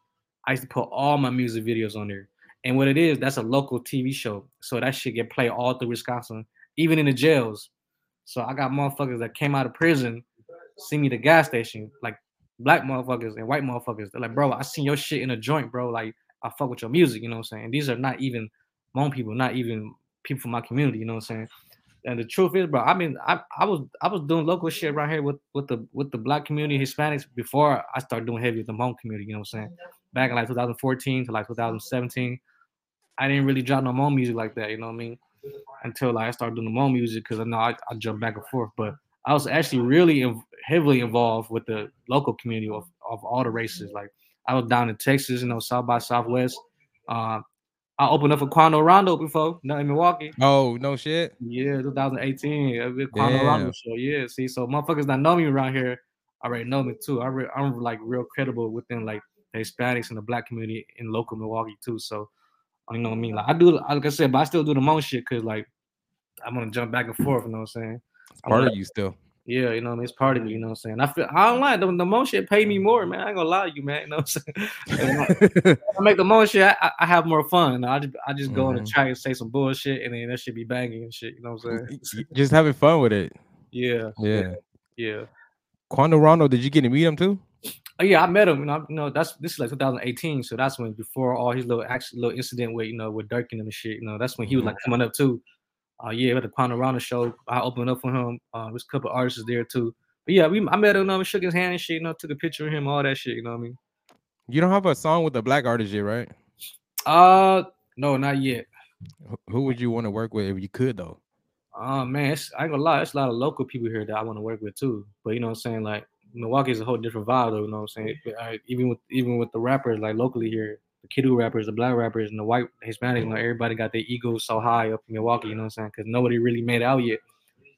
B: I used to put all my music videos on there. And what it is, that's a local TV show. So that shit get played all through Wisconsin, even in the jails. So I got motherfuckers that came out of prison, see me the gas station, like black motherfuckers and white motherfuckers. They're like, bro, I seen your shit in a joint, bro. Like, I fuck with your music, you know what I'm saying? And these are not even Hmong people, not even people from my community, you know what I'm saying? And the truth is, bro, I mean, I, I was I was doing local shit right here with with the with the black community, Hispanics before I started doing heavy with the Hmong community. You know what I'm saying? Back in like 2014 to like 2017, I didn't really drop no Hmong music like that. You know what I mean? Until like I started doing the Hmong music because I know I, I jump back and forth. But I was actually really inv- heavily involved with the local community of, of all the races. Like I was down in Texas, you know, South by Southwest. Uh, I opened up for Quando Rondo before, not in Milwaukee.
A: Oh, no shit.
B: Yeah, 2018. Quando Rondo show. Yeah, see, so motherfuckers that know me around here already know me too. I re- I'm like real credible within like the Hispanics and the black community in local Milwaukee too. So you know what I mean? Like I do, like I said, but I still do the Hmong shit because like I'm gonna jump back and forth. You know what I'm saying?
A: It's part of you still.
B: Yeah, you know, I mean, it's part of me, you know what I'm saying? I feel I don't lie, the, the Hmong shit pay me more, man. I ain't gonna lie to you, man. You know what I'm saying? I make the Hmong shit, I, I, have more fun. I just I just go mm-hmm. on the track and say some bullshit and then that should be banging and shit, you know what I'm saying?
A: Just having fun with it.
B: Yeah.
A: Yeah.
B: Yeah.
A: Quando Rondo, did you get to meet him too?
B: Oh, yeah, I met him. You know, you know, that's this is like 2018, so that's when before all his little actual little incident with you know with Durk and him and shit. You know, that's when he was like mm-hmm. coming up too. Uh, yeah, at the Panorama show, I opened up for him. Uh, there's a couple artists there too. But yeah, we I met him, um, shook his hand and shit, you know, took a picture of him, all that shit, you know what I mean?
A: You don't have a song with a black artist yet, right?
B: Uh no, not yet.
A: Who would you want to work with if you could though?
B: Uh man, I ain't gonna lie, there's a lot of local people here that I want to work with too. But you know what I'm saying? Like Milwaukee is a whole different vibe though, you know what I'm saying? Even with even with the rappers like locally here, the kiddo rappers, the black rappers, and the white Hispanic, know, everybody got their egos so high up in Milwaukee, you know what I'm saying? Because nobody really made out yet.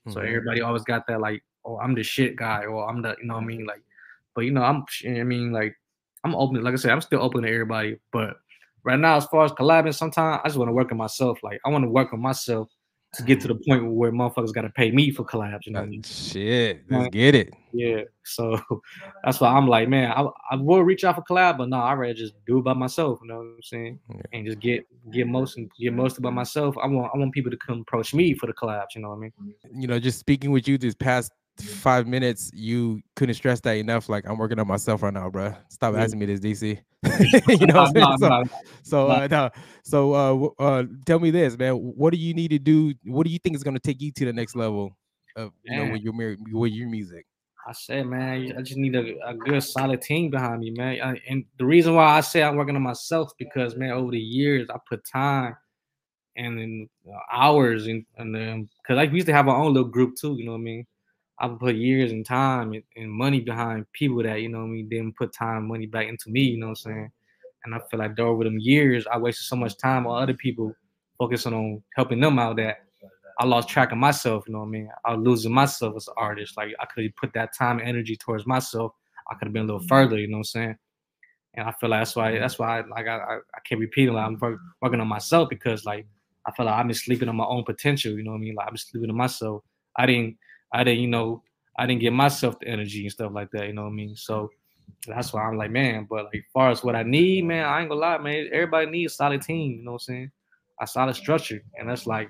B: So mm-hmm. everybody always got that like, oh, I'm the shit guy, or I'm the, you know what I mean? Like, but you know, I'm I mean, like, I'm open, like I said, I'm still open to everybody. But right now, as far as collabing, sometimes I just want to work on myself. Like I want to work on myself to get to the point where motherfuckers got to pay me for collabs. You know, uh,
A: shit, let's get it.
B: Yeah, so that's why I'm like, man, I, I will reach out for collab, but no, I rather just do it by myself. You know what I'm saying? Yeah. And just get get most get most of by myself. I want I want people to come approach me for the collabs. You know what I mean?
A: You know, just speaking with you this past five minutes, you couldn't stress that enough. Like I'm working on myself right now, bro. Stop asking me this, DC. you know, what I'm saying? so so uh, no, so uh, uh, tell me this, man. What do you need to do? What do you think is going to take you to the next level of you man. know with your with your music?
B: I said, man, I just need a, a good solid team behind me, man. I, and the reason why I say I'm working on myself because, man, over the years I put time and then uh, hours and and then because like we used to have our own little group too, you know what I mean I've put years and time and, and, money behind people that, you know I mean, didn't put time, money back into me, you know what I'm saying? And I feel like over them years, I wasted so much time on other people focusing on helping them out that I lost track of myself, you know what I mean? I was losing myself as an artist. Like I could have put that time and energy towards myself. I could have been a little further, you know what I'm saying? And I feel like that's why mm-hmm. that's why I, like I, I, I can't repeat it. Like I'm working on myself because like I feel like I've been sleeping on my own potential, you know what I mean? Like I've been sleeping on myself. I didn't I didn't, you know, I didn't get myself the energy and stuff like that. You know what I mean? So that's why I'm like, man. But like, far as what I need, man, I ain't gonna lie, man. Everybody needs a solid team. You know what I'm saying? A solid structure, and that's like,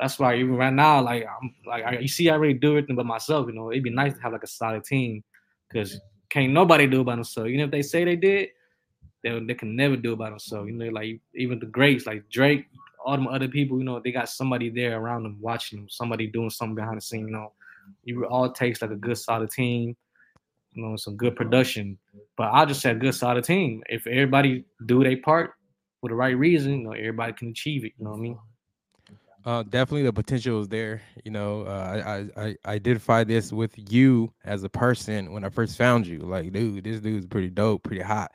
B: that's why even right now, like, I'm like, I, you see, I really do everything by myself. You know, it'd be nice to have like a solid team, because can't nobody do it by themselves. Even if they say they did, they, they can never do it by themselves. You know, like even the greats, like Drake, all them other people, you know, they got somebody there around them watching them, somebody doing something behind the scene, you know you all takes like a good solid team, you know, some good production. But I just said good solid team. If everybody do their part for the right reason, you know, everybody can achieve it. You know what I mean?
A: Uh, definitely the potential is there. You know, uh, I, I I identified this with you as a person when I first found you. Like, dude, this dude's pretty dope, pretty hot.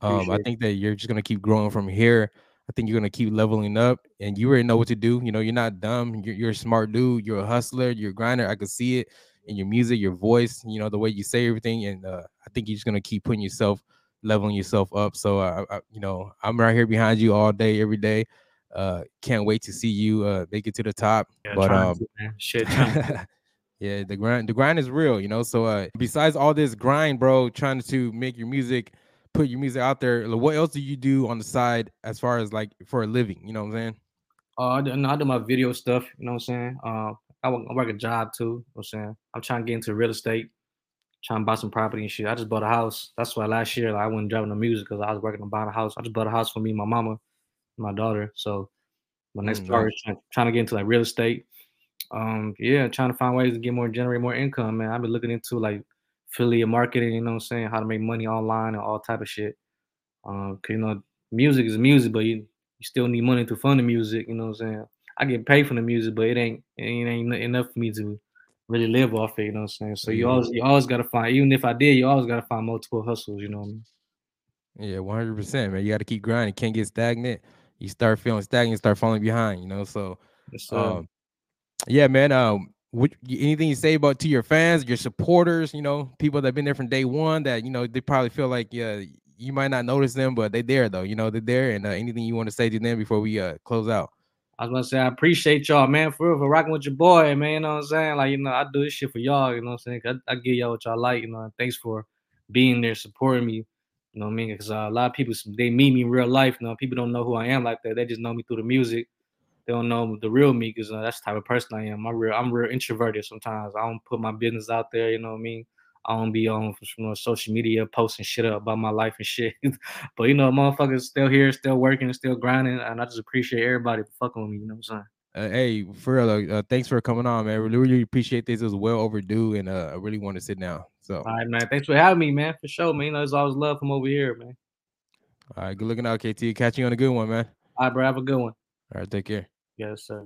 A: Um, I think that you're just gonna keep growing from here. I think you're gonna keep leveling up, and you already know what to do. You know, you're not dumb. You're, you're a smart dude. You're a hustler. You're a grinder. I can see it in your music, your voice. You know, the way you say everything, and uh, I think you're just gonna keep putting yourself, leveling yourself up. So, uh, I, you know, I'm right here behind you all day, every day. Uh, can't wait to see you uh, make it to the top. Yeah, but um, to, shit. yeah, the grind, the grind is real. You know, so uh, besides all this grind, bro, trying to make your music put your music out there. What else do you do on the side as far as like for a living? You know what I'm saying?
B: Uh, I do, I do my video stuff. You know what I'm saying? Uh, I work, I work a job too. You know what I'm saying? I'm trying to get into real estate, trying to buy some property and shit. I just bought a house. That's why last year like, I wasn't driving the music because I was working on buying a house. I just bought a house for me, my mama, my daughter. So my next part is trying, trying to get into like real estate. Um, yeah, trying to find ways to get more, generate more income, man. I've been looking into like affiliate marketing, you know what I'm saying? How to make money online and all type of shit. Um, cause you know, music is music, but you, you still need money to fund the music, you know what I'm saying? I get paid for the music, but it ain't it ain't enough for me to really live off it, you know what I'm saying? So you always you always gotta find, even if I did, you always gotta find multiple hustles, you know what I mean?
A: Yeah, 100 percent man. You gotta keep grinding, can't get stagnant. You start feeling stagnant, start falling behind, you know. So yes, um, yeah, man. Um, what anything you say about to your fans, your supporters, you know, people that've been there from day one that you know they probably feel like yeah, you might not notice them, but they're there though. You know, they're there. And uh, anything you want to say to them before we uh close out?
B: I was gonna say I appreciate y'all, man, for real, for rocking with your boy, man. You know what I'm saying? Like, you know, I do this shit for y'all, you know what I'm saying? I, I give y'all what y'all like, you know. Thanks for being there, supporting me. You know what I mean? Because uh, a lot of people they meet me in real life. You know, people don't know who I am like that. They just know me through the music they don't know the real me because uh, that's the type of person I am. I'm real. I'm real introverted sometimes. I don't put my business out there. You know what I mean? I don't be on you know, social media posting shit up about my life and shit. but you know, motherfuckers still here, still working, still grinding, and I just appreciate everybody fucking with me. You know what I'm saying?
A: Uh, hey, for real, uh, thanks for coming on, man. Really, really appreciate this. It was well overdue, and uh, I really want to sit down. So,
B: all right, man. Thanks for having me, man. For sure, man. You know, there's always love from over here, man.
A: All right, good looking out, KT. Catch you on a good one, man.
B: All right, bro. Have a good one.
A: All right, take care.
B: Yes, sir.